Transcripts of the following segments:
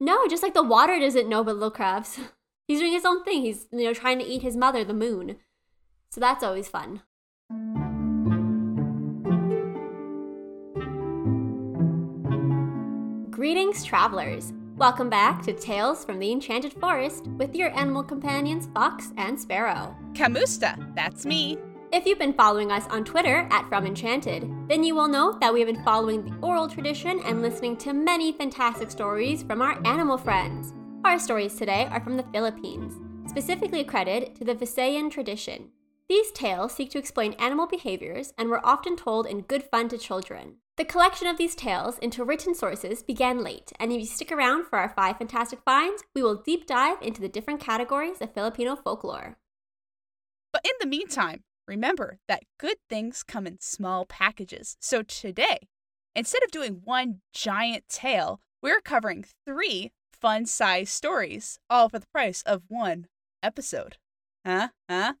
No, just like the water doesn't know but little crabs. He's doing his own thing. He's you know trying to eat his mother, the moon. So that's always fun. Greetings, travelers. Welcome back to Tales from the Enchanted Forest with your animal companions Fox and Sparrow. Camusta, that's me. If you've been following us on Twitter at From Enchanted, then you will know that we have been following the oral tradition and listening to many fantastic stories from our animal friends. Our stories today are from the Philippines, specifically accredited to the Visayan tradition. These tales seek to explain animal behaviors and were often told in good fun to children. The collection of these tales into written sources began late, and if you stick around for our five fantastic finds, we will deep dive into the different categories of Filipino folklore. But in the meantime, remember that good things come in small packages. So today, instead of doing one giant tale, we're covering three fun sized stories, all for the price of one episode. Huh? Huh?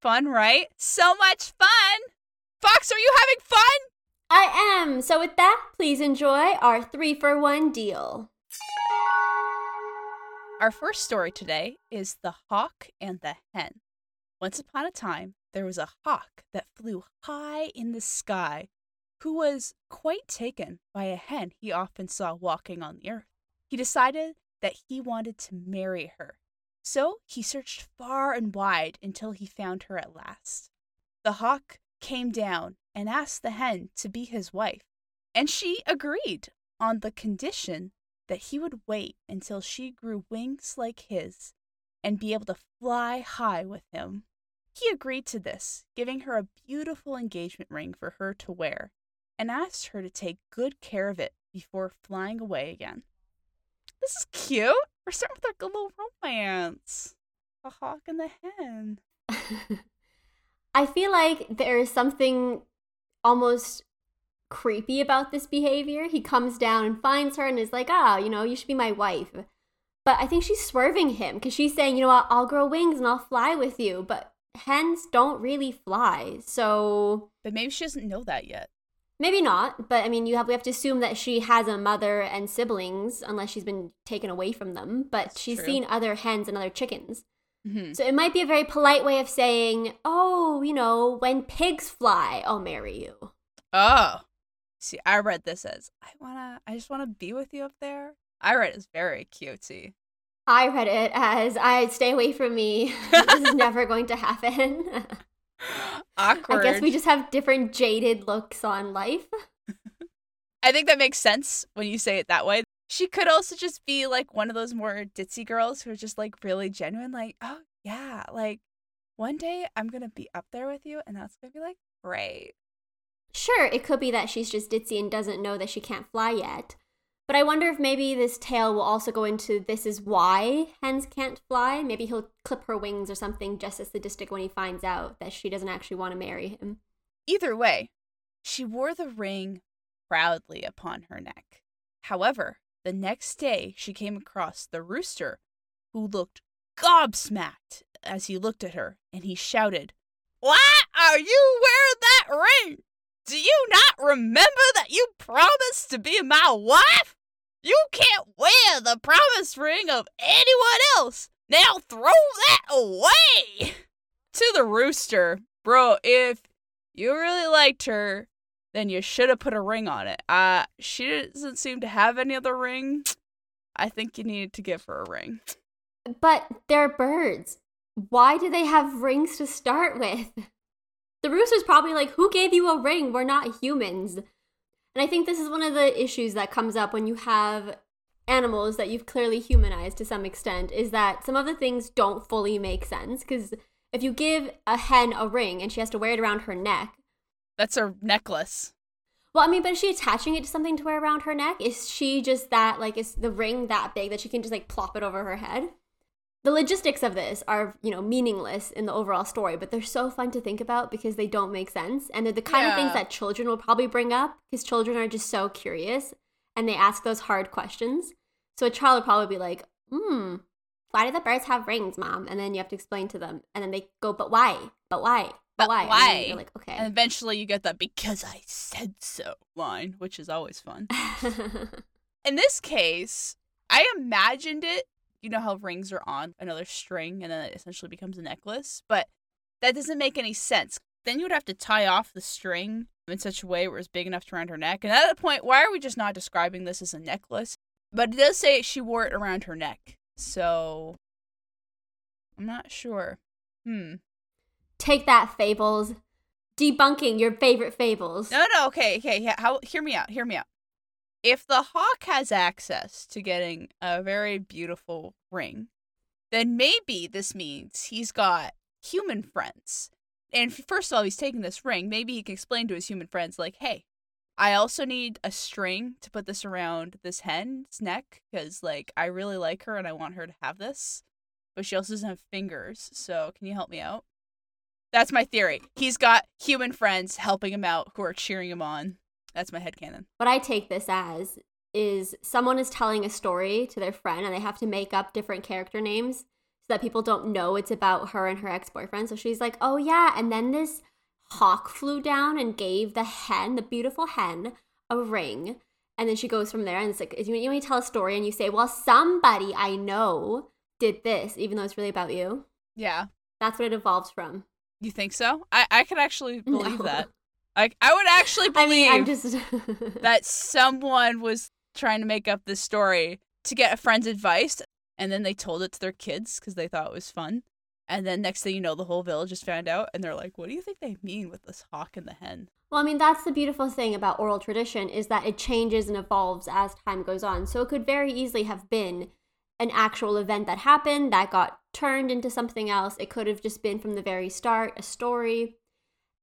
Fun, right? So much fun! Fox, are you having fun? I am! So, with that, please enjoy our three for one deal. Our first story today is The Hawk and the Hen. Once upon a time, there was a hawk that flew high in the sky who was quite taken by a hen he often saw walking on the earth. He decided that he wanted to marry her, so he searched far and wide until he found her at last. The hawk came down and asked the hen to be his wife, and she agreed on the condition that he would wait until she grew wings like his and be able to fly high with him. He agreed to this, giving her a beautiful engagement ring for her to wear, and asked her to take good care of it before flying away again. This is cute. We're starting with a little romance. A hawk and the hen. I feel like there is something almost creepy about this behavior. He comes down and finds her and is like, ah, oh, you know, you should be my wife. But I think she's swerving him because she's saying, you know what, I'll grow wings and I'll fly with you. But hens don't really fly. So. But maybe she doesn't know that yet. Maybe not, but I mean, you have we have to assume that she has a mother and siblings, unless she's been taken away from them. But That's she's true. seen other hens and other chickens, mm-hmm. so it might be a very polite way of saying, "Oh, you know, when pigs fly, I'll marry you." Oh, see, I read this as I wanna, I just wanna be with you up there. I read it as very cutesy. I read it as I stay away from me. this is never going to happen. Awkward. I guess we just have different jaded looks on life. I think that makes sense when you say it that way. She could also just be like one of those more ditzy girls who are just like really genuine, like, oh yeah, like one day I'm gonna be up there with you, and that's gonna be like great. Sure, it could be that she's just ditzy and doesn't know that she can't fly yet. But I wonder if maybe this tale will also go into this is why hens can't fly. Maybe he'll clip her wings or something just as sadistic when he finds out that she doesn't actually want to marry him. Either way, she wore the ring proudly upon her neck. However, the next day she came across the rooster, who looked gobsmacked as he looked at her, and he shouted, Why are you wearing that ring? Do you not remember that you promised to be my wife? You can't wear the promise ring of anyone else. Now throw that away. To the rooster, bro, if you really liked her, then you should have put a ring on it. Uh, she doesn't seem to have any other ring. I think you needed to give her a ring. But they're birds. Why do they have rings to start with? The rooster's probably like, Who gave you a ring? We're not humans. And I think this is one of the issues that comes up when you have animals that you've clearly humanized to some extent is that some of the things don't fully make sense. Because if you give a hen a ring and she has to wear it around her neck, that's her necklace. Well, I mean, but is she attaching it to something to wear around her neck? Is she just that, like, is the ring that big that she can just, like, plop it over her head? The logistics of this are you know meaningless in the overall story but they're so fun to think about because they don't make sense. And they're the kind yeah. of things that children will probably bring up because children are just so curious and they ask those hard questions. So a child will probably be like hmm why do the birds have rings mom? And then you have to explain to them and then they go but why? But why? But, but why, why? you're like okay. And eventually you get that because i said so line which is always fun. In this case I imagined it. You know how rings are on another string and then it essentially becomes a necklace, but that doesn't make any sense. Then you would have to tie off the string in such a way where it's big enough to around her neck. And at that point, why are we just not describing this as a necklace? But it does say she wore it around her neck. So I'm not sure. Hmm. Take that, fables. Debunking your favorite fables. No, no, okay, okay. Yeah, how? Hear me out. Hear me out. If the hawk has access to getting a very beautiful ring, then maybe this means he's got human friends. And first of all, he's taking this ring. Maybe he can explain to his human friends, like, "Hey, I also need a string to put this around this hen's neck because, like, I really like her and I want her to have this, but she also doesn't have fingers. So, can you help me out?" That's my theory. He's got human friends helping him out who are cheering him on. That's my head headcanon. What I take this as is someone is telling a story to their friend and they have to make up different character names so that people don't know it's about her and her ex-boyfriend. So she's like, "Oh yeah, and then this hawk flew down and gave the hen, the beautiful hen, a ring." And then she goes from there and it's like you, you tell a story and you say, "Well, somebody I know did this," even though it's really about you. Yeah. That's what it evolves from. You think so? I, I could actually believe no. that. I, I would actually believe I mean, just... that someone was trying to make up this story to get a friend's advice and then they told it to their kids because they thought it was fun. And then next thing you know, the whole village just found out and they're like, what do you think they mean with this hawk and the hen? Well, I mean, that's the beautiful thing about oral tradition is that it changes and evolves as time goes on. So it could very easily have been an actual event that happened that got turned into something else. It could have just been from the very start a story.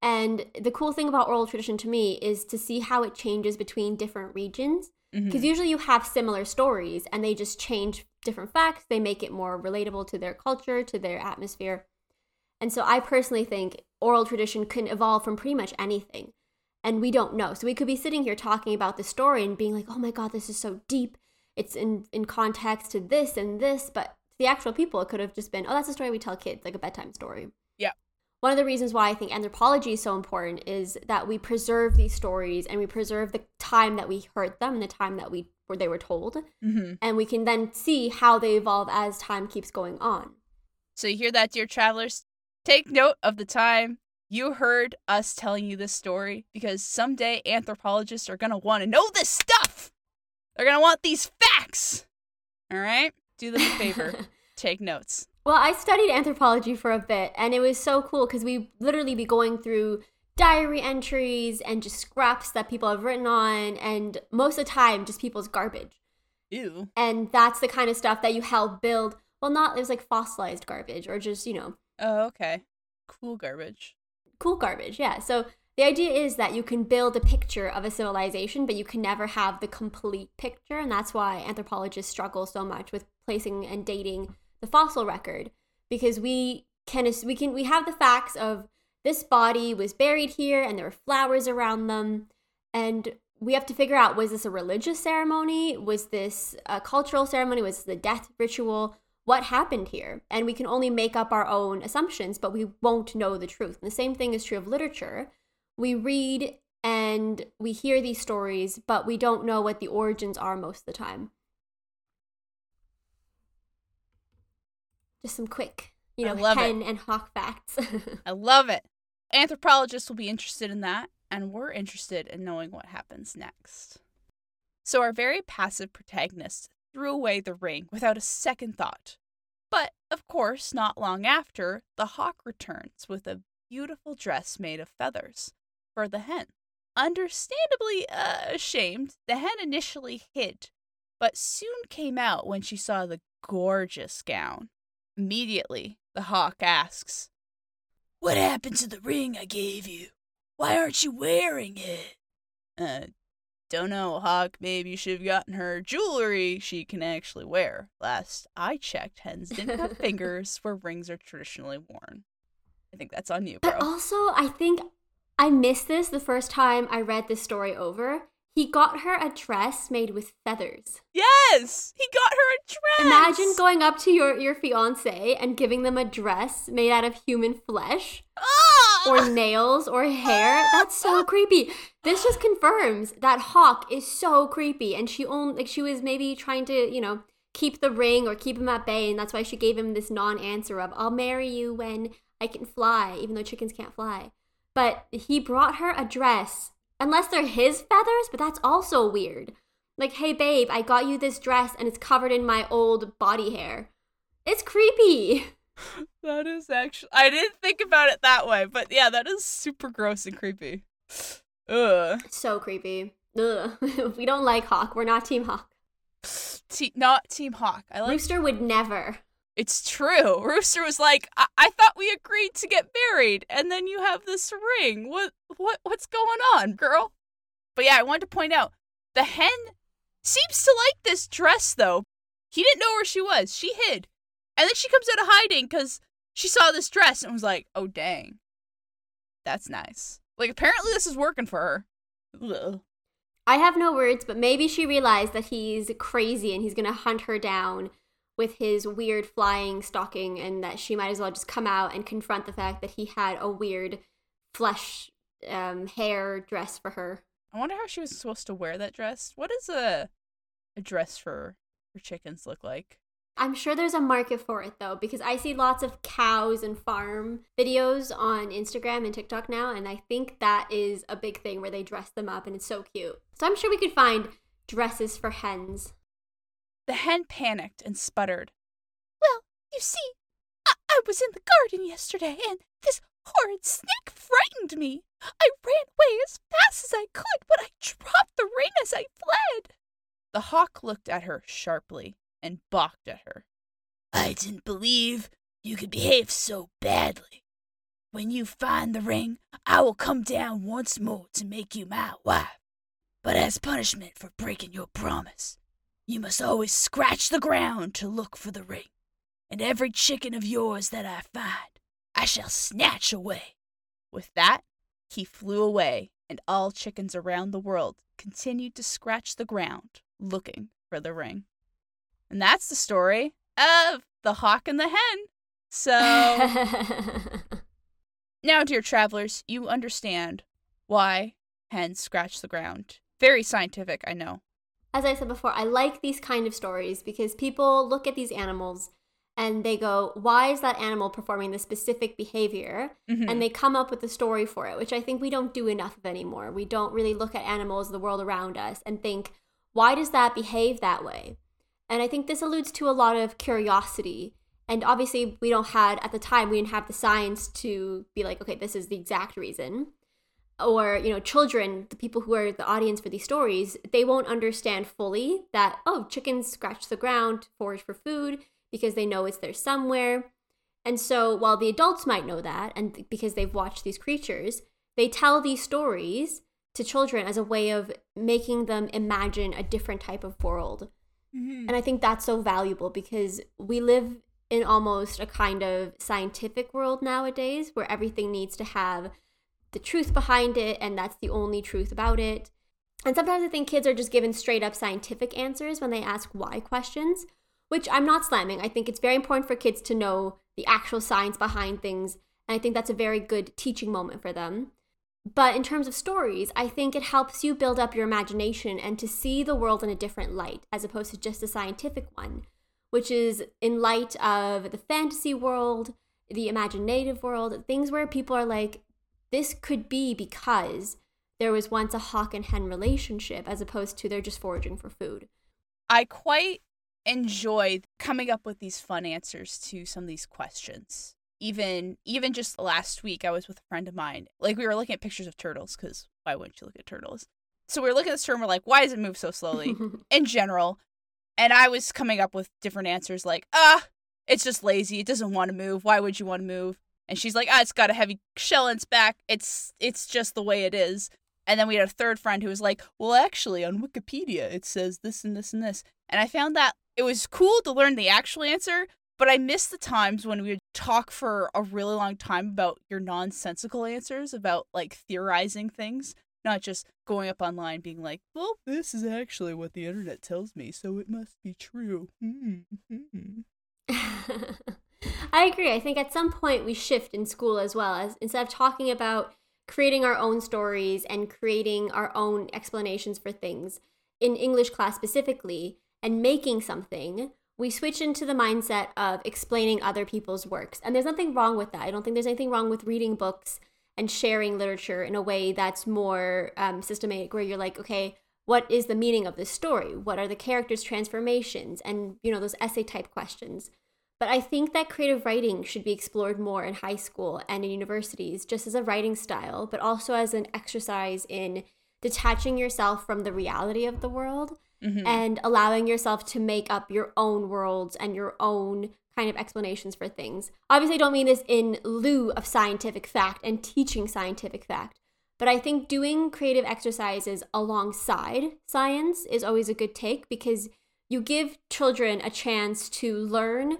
And the cool thing about oral tradition to me is to see how it changes between different regions. Because mm-hmm. usually you have similar stories and they just change different facts. They make it more relatable to their culture, to their atmosphere. And so I personally think oral tradition can evolve from pretty much anything. And we don't know. So we could be sitting here talking about the story and being like, oh my God, this is so deep it's in in context to this and this, but to the actual people, it could have just been, oh, that's a story we tell kids, like a bedtime story. Yeah. One of the reasons why I think anthropology is so important is that we preserve these stories and we preserve the time that we heard them and the time that we where they were told, mm-hmm. and we can then see how they evolve as time keeps going on. So you hear that, dear travelers? Take note of the time you heard us telling you this story because someday anthropologists are gonna want to know this stuff. They're going to want these facts. All right? Do them a favor. Take notes. Well, I studied anthropology for a bit, and it was so cool because we literally be going through diary entries and just scraps that people have written on, and most of the time, just people's garbage. Ew. And that's the kind of stuff that you help build. Well, not, it was like fossilized garbage or just, you know. Oh, okay. Cool garbage. Cool garbage, yeah. So the idea is that you can build a picture of a civilization, but you can never have the complete picture. And that's why anthropologists struggle so much with placing and dating the fossil record because we can we can we have the facts of this body was buried here and there were flowers around them. And we have to figure out was this a religious ceremony? Was this a cultural ceremony? Was this the death ritual? What happened here? And we can only make up our own assumptions but we won't know the truth. And the same thing is true of literature. We read and we hear these stories, but we don't know what the origins are most of the time. Just some quick, you know, hen it. and hawk facts. I love it. Anthropologists will be interested in that, and we're interested in knowing what happens next. So, our very passive protagonist threw away the ring without a second thought. But, of course, not long after, the hawk returns with a beautiful dress made of feathers for the hen. Understandably uh, ashamed, the hen initially hid, but soon came out when she saw the gorgeous gown. Immediately, the hawk asks, What happened to the ring I gave you? Why aren't you wearing it? Uh, don't know, Hawk. Maybe you should have gotten her jewelry she can actually wear. Last I checked, hens didn't have fingers where rings are traditionally worn. I think that's on you, bro. But also, I think I missed this the first time I read this story over. He got her a dress made with feathers. Yes, he got her a dress. Imagine going up to your your fiance and giving them a dress made out of human flesh. Ah! Or nails or hair. That's so creepy. This just confirms that Hawk is so creepy and she only like she was maybe trying to, you know, keep the ring or keep him at bay. And that's why she gave him this non answer of, I'll marry you when I can fly, even though chickens can't fly. But he brought her a dress, unless they're his feathers, but that's also weird. Like, hey, babe, I got you this dress and it's covered in my old body hair. It's creepy. That is actually. I didn't think about it that way, but yeah, that is super gross and creepy. Ugh. So creepy. Ugh. we don't like Hawk. We're not Team Hawk. Te- not Team Hawk. I like. Rooster would never. It's true. Rooster was like, I-, I thought we agreed to get married, and then you have this ring. What? What? What's going on, girl? But yeah, I wanted to point out the hen seems to like this dress though. He didn't know where she was. She hid, and then she comes out of hiding because she saw this dress and was like, "Oh dang, that's nice." Like apparently this is working for her. Ugh. I have no words, but maybe she realized that he's crazy and he's gonna hunt her down with his weird flying stocking, and that she might as well just come out and confront the fact that he had a weird flesh um, hair dress for her. I wonder how she was supposed to wear that dress. What does a a dress for for chickens look like? I'm sure there's a market for it though, because I see lots of cows and farm videos on Instagram and TikTok now, and I think that is a big thing where they dress them up and it's so cute. So I'm sure we could find dresses for hens. The hen panicked and sputtered. Well, you see, I, I was in the garden yesterday, and this horrid snake frightened me. I ran away as fast as I could, but I dropped the ring as I fled. The hawk looked at her sharply and balked at her. I didn't believe you could behave so badly. When you find the ring, I will come down once more to make you my wife. But as punishment for breaking your promise, you must always scratch the ground to look for the ring. And every chicken of yours that I find, I shall snatch away. With that, he flew away, and all chickens around the world continued to scratch the ground looking for the ring. And that's the story of the hawk and the hen. So, now, dear travelers, you understand why hens scratch the ground. Very scientific, I know. As I said before, I like these kind of stories because people look at these animals and they go, why is that animal performing this specific behavior? Mhm. And they come up with a story for it, which I think we don't do enough of anymore. We don't really look at animals, the world around us, and think, why does that behave that way? And I think this alludes to a lot of curiosity. And obviously, we don't had at the time we didn't have the science to be like, okay, this is the exact reason. Or you know, children, the people who are the audience for these stories, they won't understand fully that oh, chickens scratch the ground, forage for food because they know it's there somewhere. And so, while the adults might know that, and because they've watched these creatures, they tell these stories to children as a way of making them imagine a different type of world. Mhm. And I think that's so valuable because we live in almost a kind of scientific world nowadays where everything needs to have the truth behind it and that's the only truth about it. And sometimes I think kids are just given straight up scientific answers when they ask why questions, which I'm not slamming. I think it's very important for kids to know the actual science behind things. And I think that's a very good teaching moment for them. But in terms of stories, I think it helps you build up your imagination and to see the world in a different light as opposed to just a scientific one, which is in light of the fantasy world, the imaginative world, things where people are like, this could be because there was once a hawk and hen relationship as opposed to they're just foraging for food. I quite enjoy coming up with these fun answers to some of these questions. Even even just last week, I was with a friend of mine. Like we were looking at pictures of turtles because why wouldn't you look at turtles? So we were looking at this turtle. We're like, why does it move so slowly in general? And I was coming up with different answers like, ah, it's just lazy. It doesn't want to move. Why would you want to move? And she's like, ah, it's got a heavy shell in its back. It's it's just the way it is. And then we had a third friend who was like, well, actually, on Wikipedia, it says this and this and this. And I found that it was cool to learn the actual answer, but I missed the times when we would talk for a really long time about your nonsensical answers, about like theorizing things, not just going up online being like, well, this is actually what the internet tells me, so it must be true. Mm-hmm. I agree. I think at some point we shift in school as well as instead of talking about creating our own stories and creating our own explanations for things in English class specifically and making something, we switch into the mindset of explaining other people's works. And there's nothing wrong with that. I don't think there's anything wrong with reading books and sharing literature in a way that's more um, systematic, where you're like, okay, what is the meaning of this story? What are the characters' transformations? And, you know, those essay type questions. But I think that creative writing should be explored more in high school and in universities, just as a writing style, but also as an exercise in detaching yourself from the reality of the world mm-hmm. and allowing yourself to make up your own worlds and your own kind of explanations for things. Obviously, I don't mean this in lieu of scientific fact and teaching scientific fact, but I think doing creative exercises alongside science is always a good take because you give children a chance to learn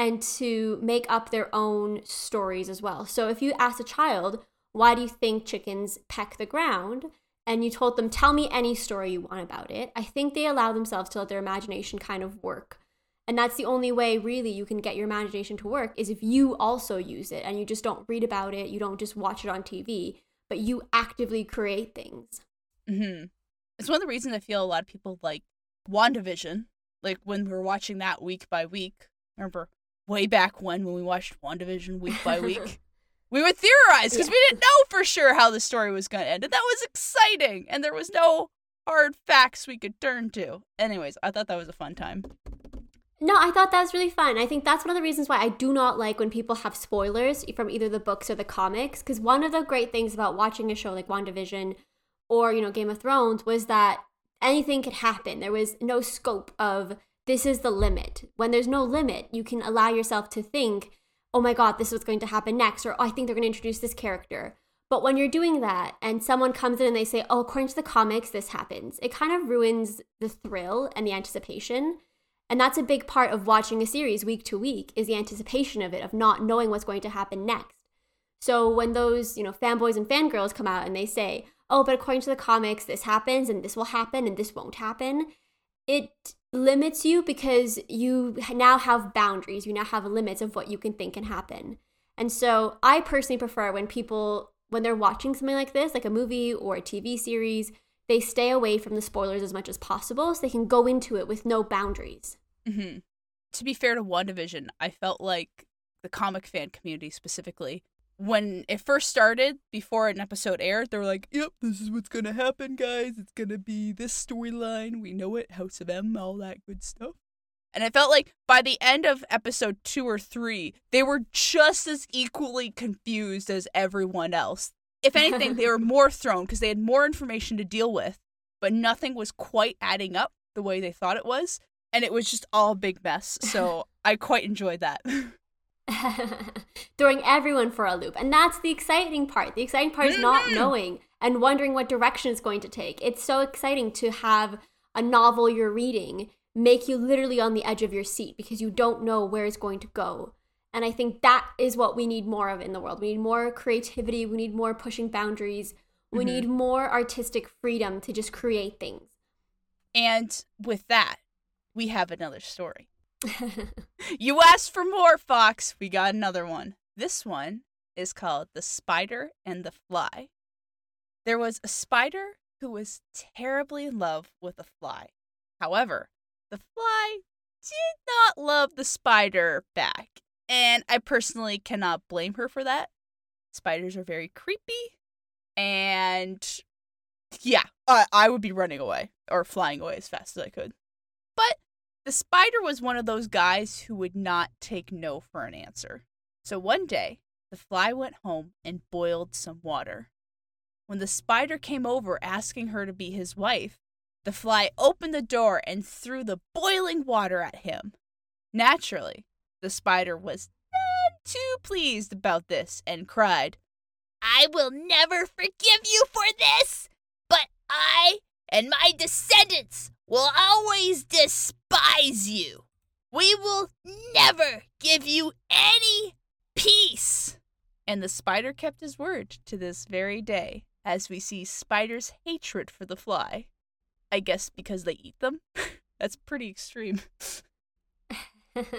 and to make up their own stories as well. So if you ask a child, why do you think chickens peck the ground? And you told them, tell me any story you want about it. I think they allow themselves to let their imagination kind of work. And that's the only way, really, you can get your imagination to work is if you also use it and you just don't read about it, you don't just watch it on TV, but you actively create things. Mm-hmm. It's one of the reasons I feel a lot of people like WandaVision. Like when we are watching that week by week. Remember way back when when we watched WandaVision week by week? we would theorize because yeah. we didn't know for sure how the story was going to end. And that was exciting. And there was no hard facts we could turn to. Anyways, I thought that was a fun time. No, I thought that was really fun. I think that's one of the reasons why I do not like when people have spoilers from either the books or the comics. Because one of the great things about watching a show like WandaVision or, you know, Game of Thrones was that anything could happen. There was no scope of this is the limit. When there's no limit, you can allow yourself to think, oh my God, this is what's going to happen next, or oh, I think they're going to introduce this character. But when you're doing that and someone comes in and they say, oh, according to the comics, this happens, it kind of ruins the thrill and the anticipation. And that's a big part of watching a series week to week is the anticipation of it, of not knowing what's going to happen next. So when those, you know, fanboys and fangirls come out and they say, "Oh, but according to the comics, this happens and this will happen and this won't happen," it limits you because you now have boundaries. You now have limits of what you can think can happen. And so I personally prefer when people when they're watching something like this, like a movie or a TV series, they stay away from the spoilers as much as possible so they can go into it with no boundaries. Mm-hmm. To be fair to WandaVision, I felt like the comic fan community specifically, when it first started, before an episode aired, they were like, yep, this is what's going to happen, guys. It's going to be this storyline. We know it, House of M, all that good stuff. And I felt like by the end of episode two or three, they were just as equally confused as everyone else. If anything, they were more thrown because they had more information to deal with, but nothing was quite adding up the way they thought it was and it was just all a big mess. So I quite enjoyed that. Throwing everyone for a loop. And that's the exciting part. The exciting part is mm-hmm. not knowing and wondering what direction it's going to take. It's so exciting to have a novel you're reading make you literally on the edge of your seat because you don't know where it's going to go. And I think that is what we need more of in the world. We need more creativity, we need more pushing boundaries, we mm-hmm. need more artistic freedom to just create things. And with that, we have another story. you asked for more, Fox. We got another one. This one is called The Spider and the Fly. There was a spider who was terribly in love with a fly. However, the fly did not love the spider back. And I personally cannot blame her for that. Spiders are very creepy. And yeah, I, I would be running away or flying away as fast as I could. The spider was one of those guys who would not take no for an answer. So one day, the fly went home and boiled some water. When the spider came over asking her to be his wife, the fly opened the door and threw the boiling water at him. Naturally, the spider was none too pleased about this and cried, I will never forgive you for this, but I and my descendants will always despise you. We will never give you any peace. And the spider kept his word to this very day, as we see spiders' hatred for the fly. I guess because they eat them? that's pretty extreme. so that's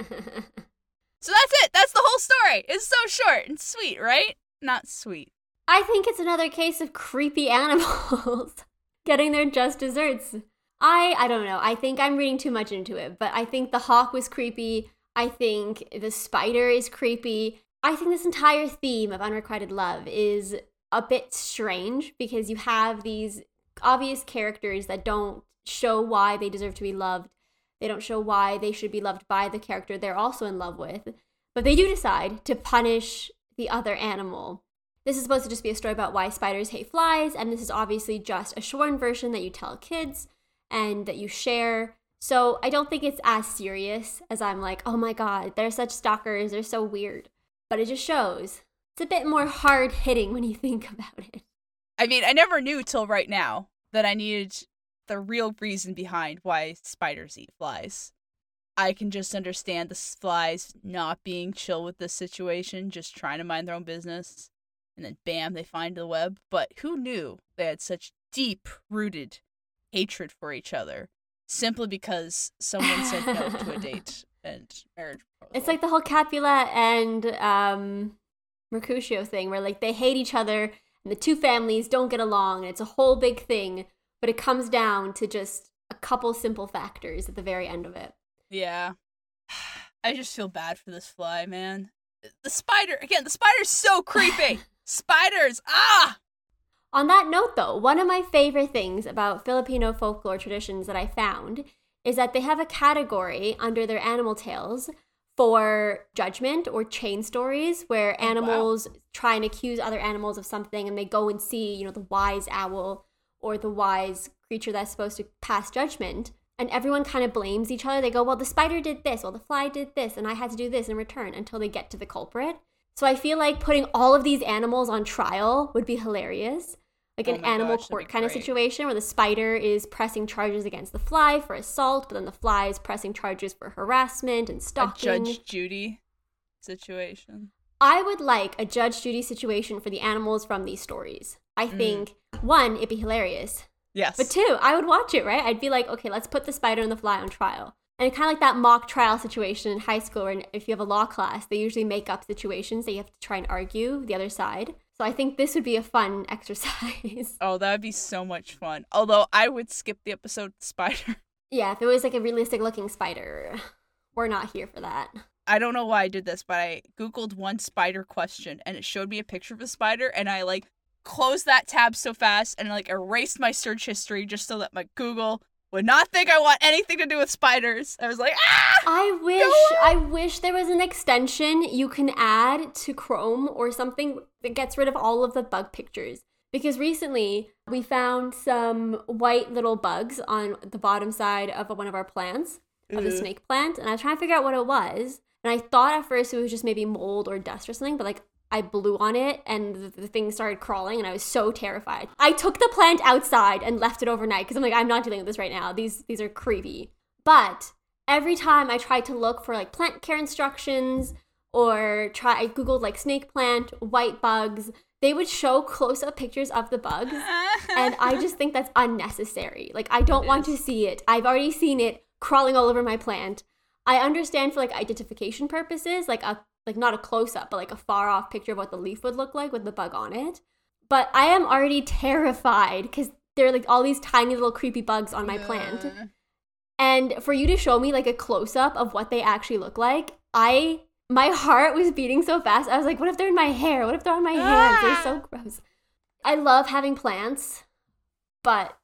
it. That's the whole story. It's so short and sweet, right? Not sweet. I think it's another case of creepy animals getting their just desserts. I I don't know. I think I'm reading too much into it, but I think the hawk was creepy. I think the spider is creepy. I think this entire theme of unrequited love is a bit strange because you have these obvious characters that don't show why they deserve to be loved. They don't show why they should be loved by the character they're also in love with. But they do decide to punish the other animal. This is supposed to just be a story about why spiders hate flies, and this is obviously just a shortened version that you tell kids and that you share. So I don't think it's as serious as I'm like, oh my god, they're such stalkers, they're so weird. But it just shows. It's a bit more hard hitting when you think about it. I mean, I never knew till right now that I needed the real reason behind why spiders eat flies. I can just understand the flies not being chill with this situation, just trying to mind their own business. And then bam, they find the web. But who knew they had such deep rooted hatred for each other simply because someone said no to a date and marriage proposal. It's like the whole Capulet and um, Mercutio thing where like they hate each other and the two families don't get along and it's a whole big thing, but it comes down to just a couple simple factors at the very end of it. Yeah. I just feel bad for this fly, man. The spider, again, the spider's so creepy. Spiders, ah! On that note, though, one of my favorite things about Filipino folklore traditions that I found is that they have a category under their animal tales for judgment or chain stories where Oh, wow. animals try and accuse other animals of something and they go and see, you know, the wise owl or the wise creature that's supposed to pass judgment. And everyone kind of blames each other. They go, well, the spider did this, well, the fly did this, and I had to do this in return until they get to the culprit. So I feel like putting all of these animals on trial would be hilarious. Like Oh an animal gosh, court kind of situation where the spider is pressing charges against the fly for assault, but then the fly is pressing charges for harassment and A stalking. Judge Judy situation. I would like a Judge Judy situation for the animals from these stories. I Mm. think one, it'd be hilarious. Yes. But two, I would watch it, right? I'd be like, okay, let's put the spider and the fly on trial. And kind of like that mock trial situation in high school, where if you have a law class, they usually make up situations that you have to try and argue the other side. So I think this would be a fun exercise. Oh, that would be so much fun. Although I would skip the episode Spider. yeah, if it was like a realistic looking spider, we're not here for that. I don't know why I did this, but I googled one spider question and it showed me a picture of a spider and I like closed that tab so fast and like erased my search history just so that my Google would not think I want anything to do with spiders. I was like, ah! I wish I wish there was an extension you can add to Chrome or something that gets rid of all of the bug pictures. Because recently we found some white little bugs on the bottom side of one of our plants, of the mm-hmm. snake plant, and I was trying to figure out what it was. And I thought at first it was just maybe mold or dust or something, but like I blew on it and the, the thing started crawling and I was so terrified. I took the plant outside and left it overnight because I'm like, I'm not dealing with this right now. These these are creepy. But every time I tried to look for like plant care instructions or try I googled like snake plant, white bugs, they would show close up pictures of the bugs and I just think that's unnecessary. Like I don't It want to see it. I've already seen it crawling all over my plant. I understand for like identification purposes, like a like not a close up, but like a far off picture of what the leaf would look like with the bug on it. But I am already terrified because there are like all these tiny little creepy bugs on my plant. Uh, And for you to show me like a close up of what they actually look like, I my heart was beating so fast. I was like, what if they're in my hair? What if they're on my hands? They're so ah. gross. I love having plants, but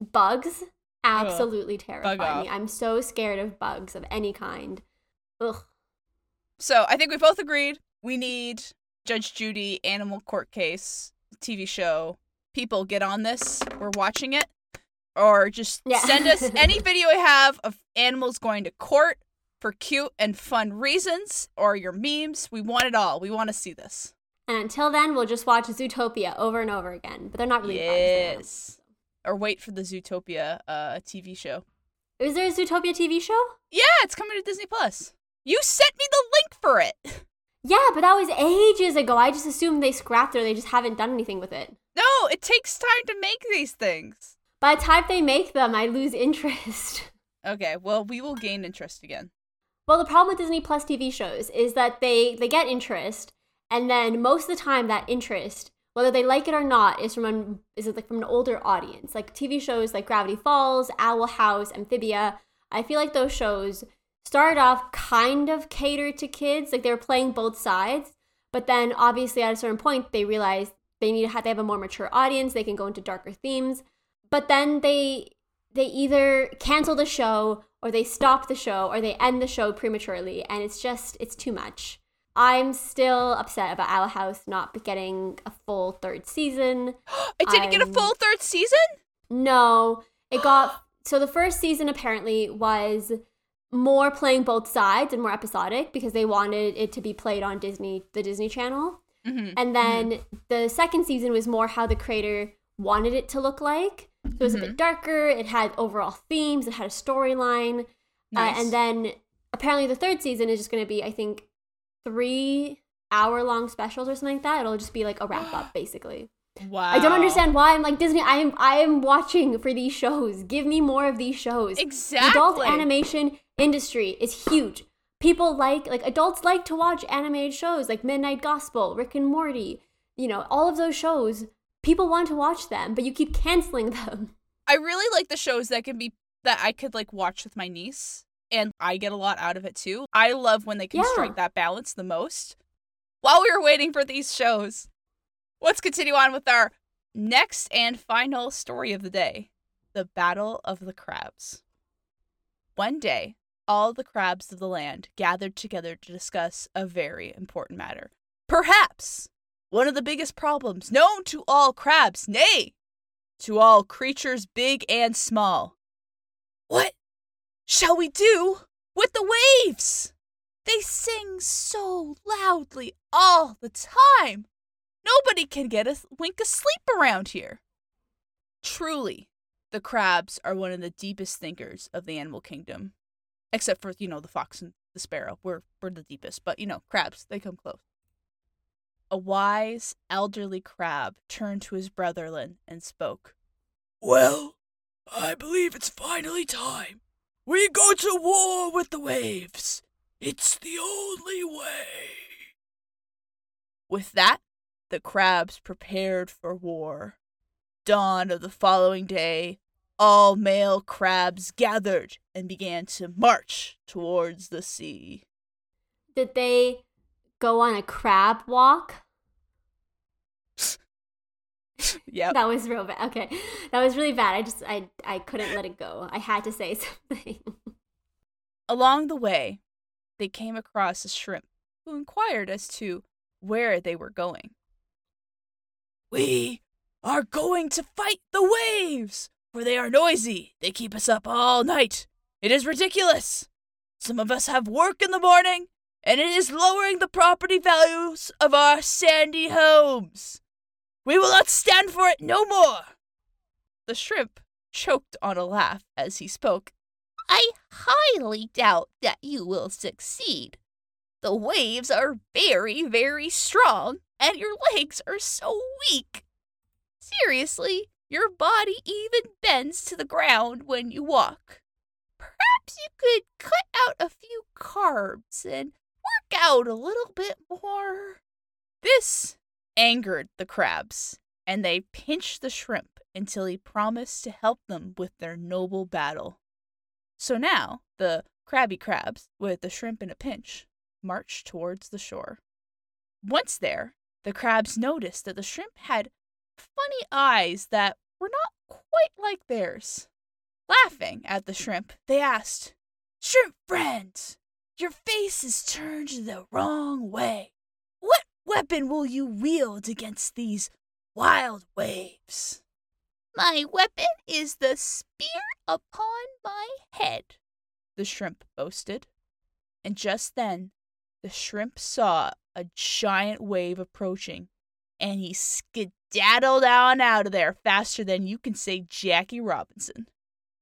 bugs absolutely terrify me. off. I'm so scared of bugs of any kind. Ugh. So I think we both agreed we need Judge Judy animal court case TV show. People get on this. We're watching it. Or just Yeah. send us any video you have of animals going to court for cute and fun reasons or your memes. We want it all. We want to see this. And until then, we'll just watch Zootopia over and over again. But they're not really. Yes. Or wait for the Zootopia uh, TV show. Is there a Zootopia TV show? Yeah, it's coming to Disney Plus. You sent me the link for it. Yeah, but that was ages ago. I just assumed they scrapped it or they just haven't done anything with it. No, it takes time to make these things. By the time they make them, I lose interest. Okay, well, we will gain interest again. Well, the problem with Disney Plus TV shows is that they they get interest, and then most of the time that interest whether they like it or not, is from an, is it like from an older audience. Like TV shows like Gravity Falls, Owl House, Amphibia. I feel like those shows started off kind of catered to kids, like they were playing both sides. But then obviously at a certain point they realized they need to have they have a more mature audience, they can go into darker themes. But then they they either cancel the show or they stop the show or they end the show prematurely and it's just it's too much. I'm still upset about Owl House not getting a full third season. it didn't get a full third season? No. It got so the first season apparently was more playing both sides and more episodic because they wanted it to be played on Disney, the Disney Channel. Mm-hmm. And then mm-hmm. the second season was more how the creator wanted it to look like. So it was mm-hmm. a bit mm-hmm. darker. It had overall themes. It had a storyline. Nice. Uh, and then apparently the third season is just going to be, I think, three hour long specials or something like that. It'll just be like a wrap up, basically. Wow. I don't understand why I'm like Disney. I am I am watching for these shows. Give me more of these shows. Exactly. The adult animation industry is huge. People like like adults like to watch animated shows like Midnight Gospel, Rick and Morty. You know, all of those shows. People want to watch them, but you keep canceling them. I really like the shows that can be that I could like watch with my niece and I get a lot out of it too. I love when they can yeah. strike that balance the most. While we were waiting for these shows, let's continue on with our next and final story of the day the Battle of the Crabs. One day, all the crabs of the land gathered together to discuss a very important matter. Perhaps one of the biggest problems known to all crabs, nay, to all creatures big and small. What shall we do with the waves? They sing so loudly all the time. Nobody can get a wink of sleep around here. Truly, the crabs are one of the deepest thinkers of the animal kingdom. Except for, you know, the fox and the sparrow. We're, we're the deepest. But, you know, crabs, they come close. A wise, elderly crab turned to his brotherlin and spoke. Well, I believe it's finally time. We go to war with the waves. It's the only way. With that, the crabs prepared for war. Dawn of the following day, all male crabs gathered and began to march towards the sea. Did they go on a crab walk? Yeah. That was real bad. Okay. That was really bad. I just I I couldn't let it go. I had to say something. Along the way, they came across a shrimp who inquired as to where they were going. We are going to fight the waves, for they are noisy. They keep us up all night. It is ridiculous. Some of us have work in the morning, and it is lowering the property values of our sandy homes. We will not stand for it no more. The shrimp choked on a laugh as he spoke. I highly doubt that you will succeed. The waves are very, very strong, and your legs are so weak. Seriously, your body even bends to the ground when you walk. Perhaps you could cut out a few carbs and work out a little bit more. This angered the crabs, and they pinched the shrimp until he promised to help them with their noble battle. So now the crabby crabs, with the shrimp in a pinch, marched towards the shore. Once there, the crabs noticed that the shrimp had funny eyes that were not quite like theirs. Laughing at the shrimp, they asked, Shrimp friends, your face is turned the wrong way. Weapon will you wield against these wild waves? My weapon is the spear upon my head, the shrimp boasted. And just then, the shrimp saw a giant wave approaching, and he skedaddled on out of there faster than you can say Jackie Robinson.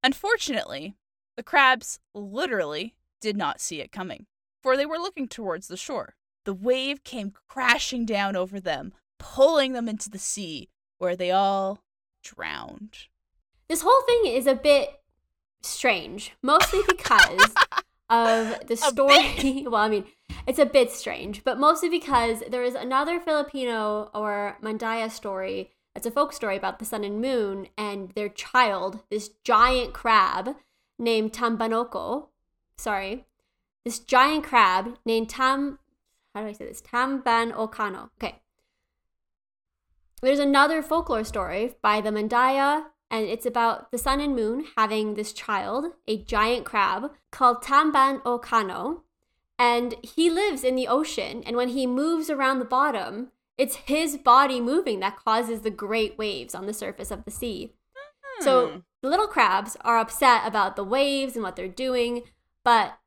Unfortunately, the crabs literally did not see it coming, for they were looking towards the shore. The wave came crashing down over them, pulling them into the sea, where they all drowned. This whole thing is a bit strange, mostly because of the story. well, I mean, it's a bit strange, but mostly because there is another Filipino or Mandaya story. It's a folk story about the sun and moon and their child, this giant crab named Tambanoko. Sorry, this giant crab named Tam. How do I say this? Tamban Okano. Okay. There's another folklore story by the Mandaya, and it's about the sun and moon having this child, a giant crab called Tamban Okano, and he lives in the ocean. And when he moves around the bottom, it's his body moving that causes the great waves on the surface of the sea. So hmm. the little crabs are upset about the waves and what they're doing, but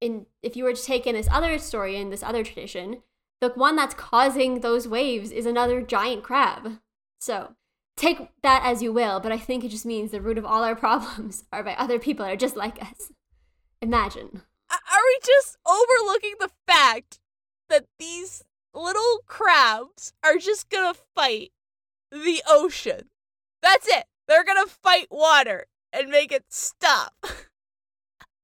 in if you were to take in this other story in this other tradition, the one that's causing those waves is another giant crab. So take that as you will, but I think it just means the root of all our problems are by other people that are just like us. Imagine. Are we just overlooking the fact that these little crabs are just gonna fight the ocean? That's it. They're gonna fight water and make it stop.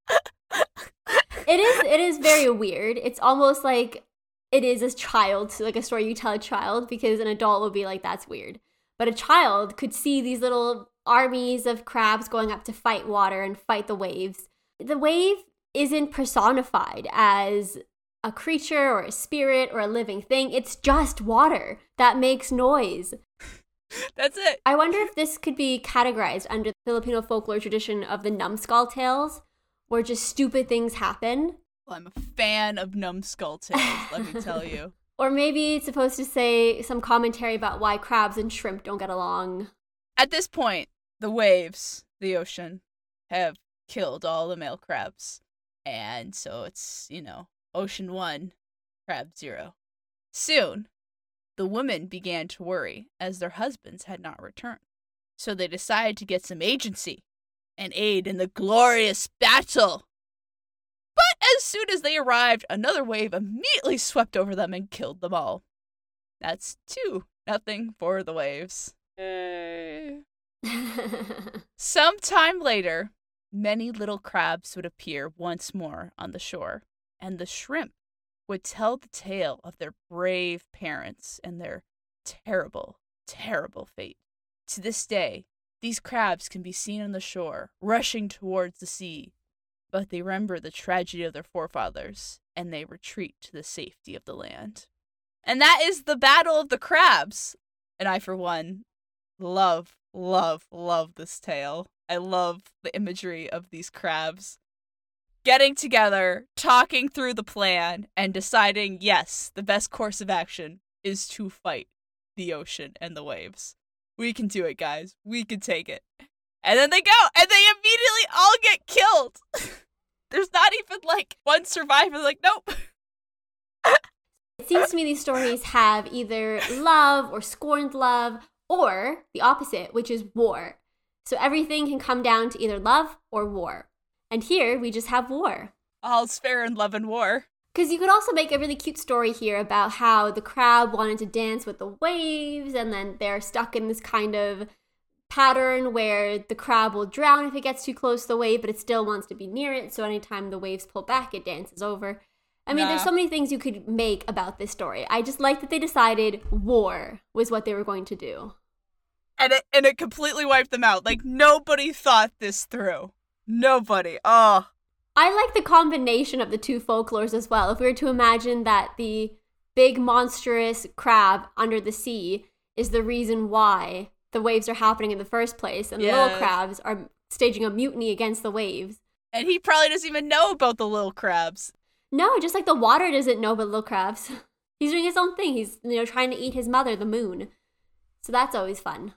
it is it is very weird. It's almost like it is a child, like a story you tell a child, because an adult would be like, that's weird. But a child could see these little armies of crabs going up to fight water and fight the waves. The wave isn't personified as a creature or a spirit or a living thing. It's just water that makes noise. That's it. I wonder if this could be categorized under the Filipino folklore tradition of the numbskull tales, where just stupid things happen. Well, I'm a fan of numbskull tales, let me tell you. Or maybe it's supposed to say some commentary about why crabs and shrimp don't get along. At this point, the waves, the ocean, have killed all the male crabs. And so it's, you know, ocean one, crab zero. Soon, the women began to worry as their husbands had not returned. So they decided to get some agency and aid in the glorious battle but as soon as they arrived, another wave immediately swept over them and killed them all. That's two nothing for the waves. Yay. Sometime later, many little crabs would appear once more on the shore, and the shrimp would tell the tale of their brave parents and their terrible, terrible fate. To this day, these crabs can be seen on the shore, rushing towards the sea, but they remember the tragedy of their forefathers and they retreat to the safety of the land. And that is the Battle of the Crabs. And I, for one, love, love, love this tale. I love the imagery of these crabs getting together, talking through the plan, and deciding yes, the best course of action is to fight the ocean and the waves. We can do it, guys. We can take it. And then they go, and they immediately all get killed. There's not even like one survivor. Like, nope. it seems to me these stories have either love or scorned love, or the opposite, which is war. So everything can come down to either love or war. And here we just have war. All's fair in love and war. Because you could also make a really cute story here about how the crab wanted to dance with the waves, and then they're stuck in this kind of pattern where the crab will drown if it gets too close to the wave, but it still wants to be near it. So anytime the waves pull back, it dances over. I mean, there's so many things you could make about this story. I just like that they decided war was what they were going to do. And it and it completely wiped them out. Like nobody thought this through. Nobody. Oh. I like the combination of the two folklores as well. If we were to imagine that the big monstrous crab under the sea is the reason why the waves are happening in the first place, and the little crabs are staging a mutiny against the waves. And he probably doesn't even know about the little crabs. No, just like the water doesn't know about little crabs. He's doing his own thing. He's you know trying to eat his mother, the moon. So that's always fun.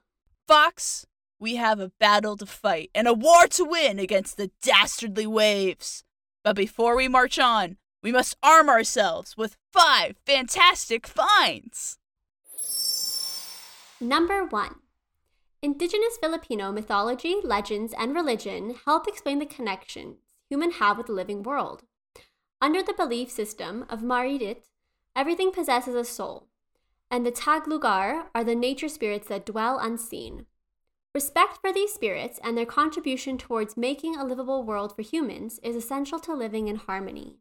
Fox, we have a battle to fight and a war to win against the dastardly waves. But before we march on, we must arm ourselves with five fantastic finds. Number one Indigenous Filipino mythology, legends, and religion help explain the connections humans have with the living world. Under the belief system of Maridit, everything possesses a soul, and the Taglugar are the nature spirits that dwell unseen. Respect for these spirits and their contribution towards making a livable world for humans is essential to living in harmony.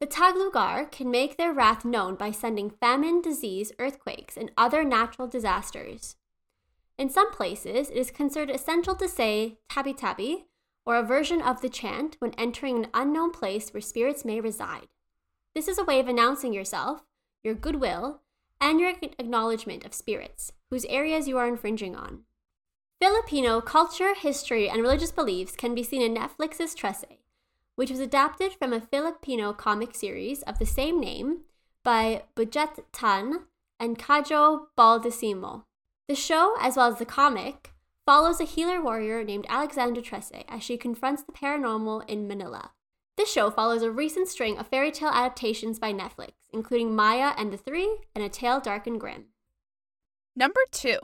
The Taglugar can make their wrath known by sending famine, disease, earthquakes, and other natural disasters. In some places, it is considered essential to say tabi tabi, or a version of the chant when entering an unknown place where spirits may reside. This is a way of announcing yourself, your goodwill, and your acknowledgement of spirits, whose areas you are infringing on. Filipino culture, history, and religious beliefs can be seen in Netflix's Trese, which was adapted from a Filipino comic series of the same name by Budjette Tan and Kajo Baldisimo. The show, as well as the comic, follows a healer warrior named Alexandra Trese as she confronts the paranormal in Manila. This show follows a recent string of fairy tale adaptations by Netflix, including Maya and the Three and A Tale Dark and Grim. Number two.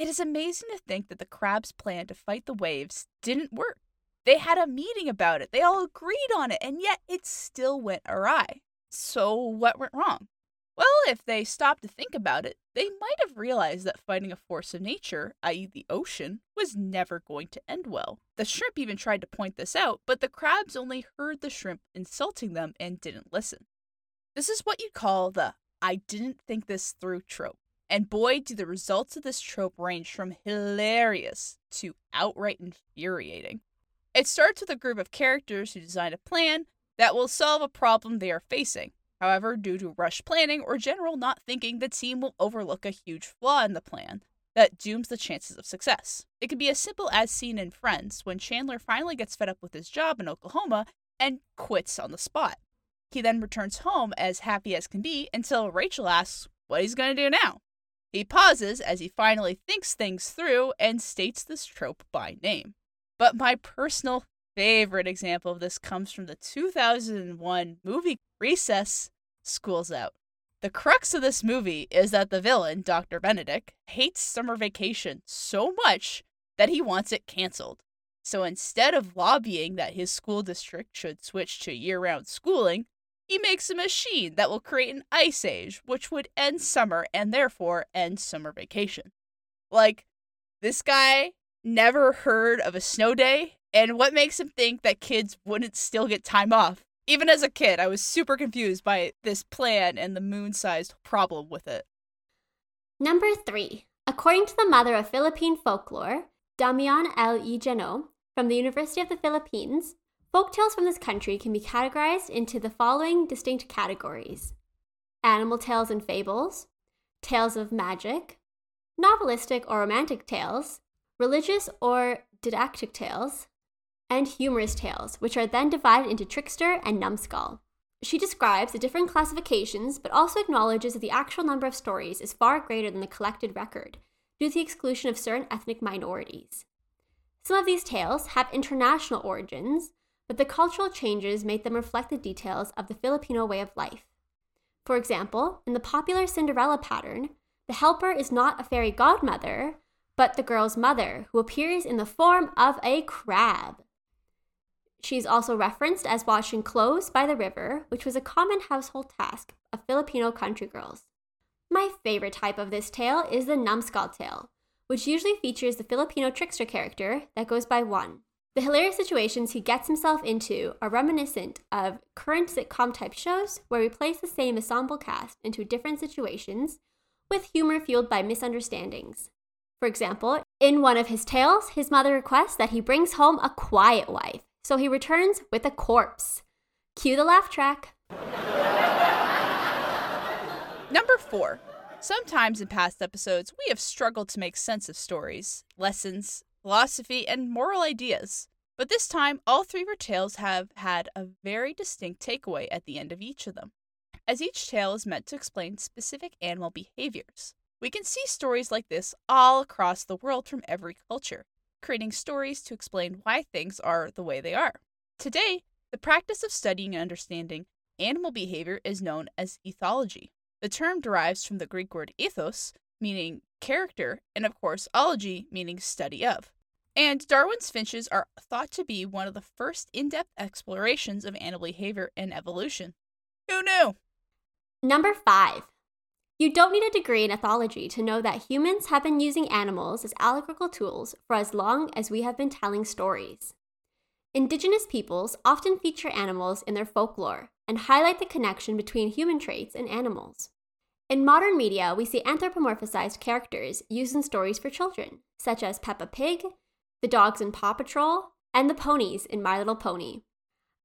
It is amazing to think that the crab's plan to fight the waves didn't work. They had a meeting about it, they all agreed on it, and yet it still went awry. So, what went wrong? Well, if they stopped to think about it, they might have realized that fighting a force of nature, i.e., the ocean, was never going to end well. The shrimp even tried to point this out, but the crabs only heard the shrimp insulting them and didn't listen. This is what you'd call the I didn't think this through trope. And boy, do the results of this trope range from hilarious to outright infuriating. It starts with a group of characters who design a plan that will solve a problem they are facing. However, due to rush planning or general not thinking, the team will overlook a huge flaw in the plan that dooms the chances of success. It can be as simple as seen in Friends when Chandler finally gets fed up with his job in Oklahoma and quits on the spot. He then returns home as happy as can be until Rachel asks what he's going to do now. He pauses as he finally thinks things through and states this trope by name. But my personal favorite example of this comes from the 2001 movie Recess School's Out. The crux of this movie is that the villain, Dr. Benedict, hates summer vacation so much that he wants it canceled. So instead of lobbying that his school district should switch to year round schooling, he makes a machine that will create an ice age, which would end summer and therefore end summer vacation. Like, this guy never heard of a snow day, and what makes him think that kids wouldn't still get time off? Even as a kid, I was super confused by this plan and the moon sized problem with it. Number three. According to the mother of Philippine folklore, Damian L. E. Jano, from the University of the Philippines, Folktales from this country can be categorized into the following distinct categories animal tales and fables, tales of magic, novelistic or romantic tales, religious or didactic tales, and humorous tales, which are then divided into trickster and numbskull. She describes the different classifications, but also acknowledges that the actual number of stories is far greater than the collected record, due to the exclusion of certain ethnic minorities. Some of these tales have international origins, but the cultural changes made them reflect the details of the Filipino way of life. For example, in the popular Cinderella pattern, the helper is not a fairy godmother, but the girl's mother, who appears in the form of a crab. She's also referenced as washing clothes by the river, which was a common household task of Filipino country girls. My favorite type of this tale is the numbskull tale, which usually features the Filipino trickster character that goes by Juan. The hilarious situations he gets himself into are reminiscent of current sitcom type shows where we place the same ensemble cast into different situations with humor fueled by misunderstandings. For example, in one of his tales, his mother requests that he brings home a quiet wife, so he returns with a corpse. Cue the laugh track. Number four. Sometimes in past episodes, we have struggled to make sense of stories, lessons, philosophy, and moral ideas. But this time, all three of our tales have had a very distinct takeaway at the end of each of them, as each tale is meant to explain specific animal behaviors. We can see stories like this all across the world from every culture, creating stories to explain why things are the way they are. Today, the practice of studying and understanding animal behavior is known as ethology. The term derives from the Greek word ethos, meaning character, and of course, ology, meaning study of. And Darwin's finches are thought to be one of the first in depth explorations of animal behavior and evolution. Who knew? Number five You don't need a degree in ethology to know that humans have been using animals as allegorical tools for as long as we have been telling stories. Indigenous peoples often feature animals in their folklore and highlight the connection between human traits and animals. In modern media, we see anthropomorphized characters used in stories for children, such as Peppa Pig, the dogs in Paw Patrol, and the ponies in My Little Pony.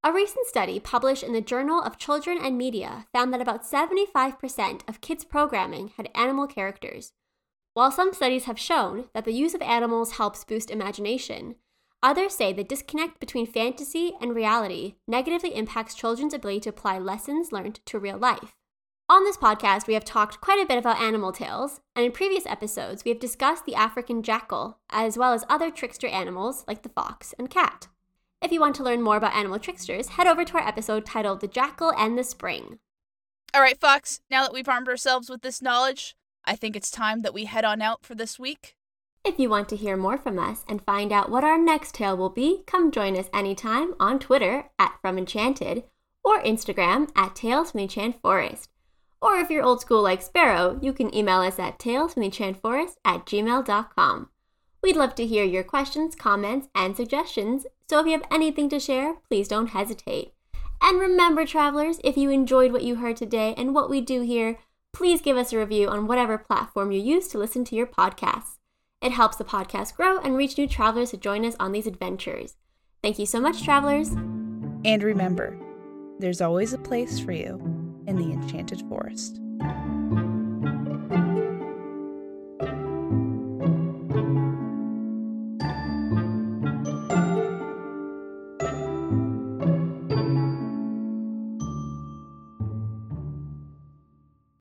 A recent study published in the Journal of Children and Media found that about 75% of kids' programming had animal characters. While some studies have shown that the use of animals helps boost imagination, others say the disconnect between fantasy and reality negatively impacts children's ability to apply lessons learned to real life. On this podcast, we have talked quite a bit about animal tales, and in previous episodes, we have discussed the African jackal, as well as other trickster animals like the fox and cat. If you want to learn more about animal tricksters, head over to our episode titled The Jackal and the Spring. All right, Fox, now that we've armed ourselves with this knowledge, I think it's time that we head on out for this week. If you want to hear more from us and find out what our next tale will be, come join us anytime on Twitter at From Enchanted or Instagram at Tales from the Enchanted Forest. Or if you're old school like Sparrow, you can email us at talesfromtheenchantedforest at gmail.com. We'd love to hear your questions, comments, and suggestions, so if you have anything to share, please don't hesitate. And remember, travelers, if you enjoyed what you heard today and what we do here, please give us a review on whatever platform you use to listen to your podcasts. It helps the podcast grow and reach new travelers to join us on these adventures. Thank you so much, travelers. And remember, there's always a place for you in the Enchanted Forest.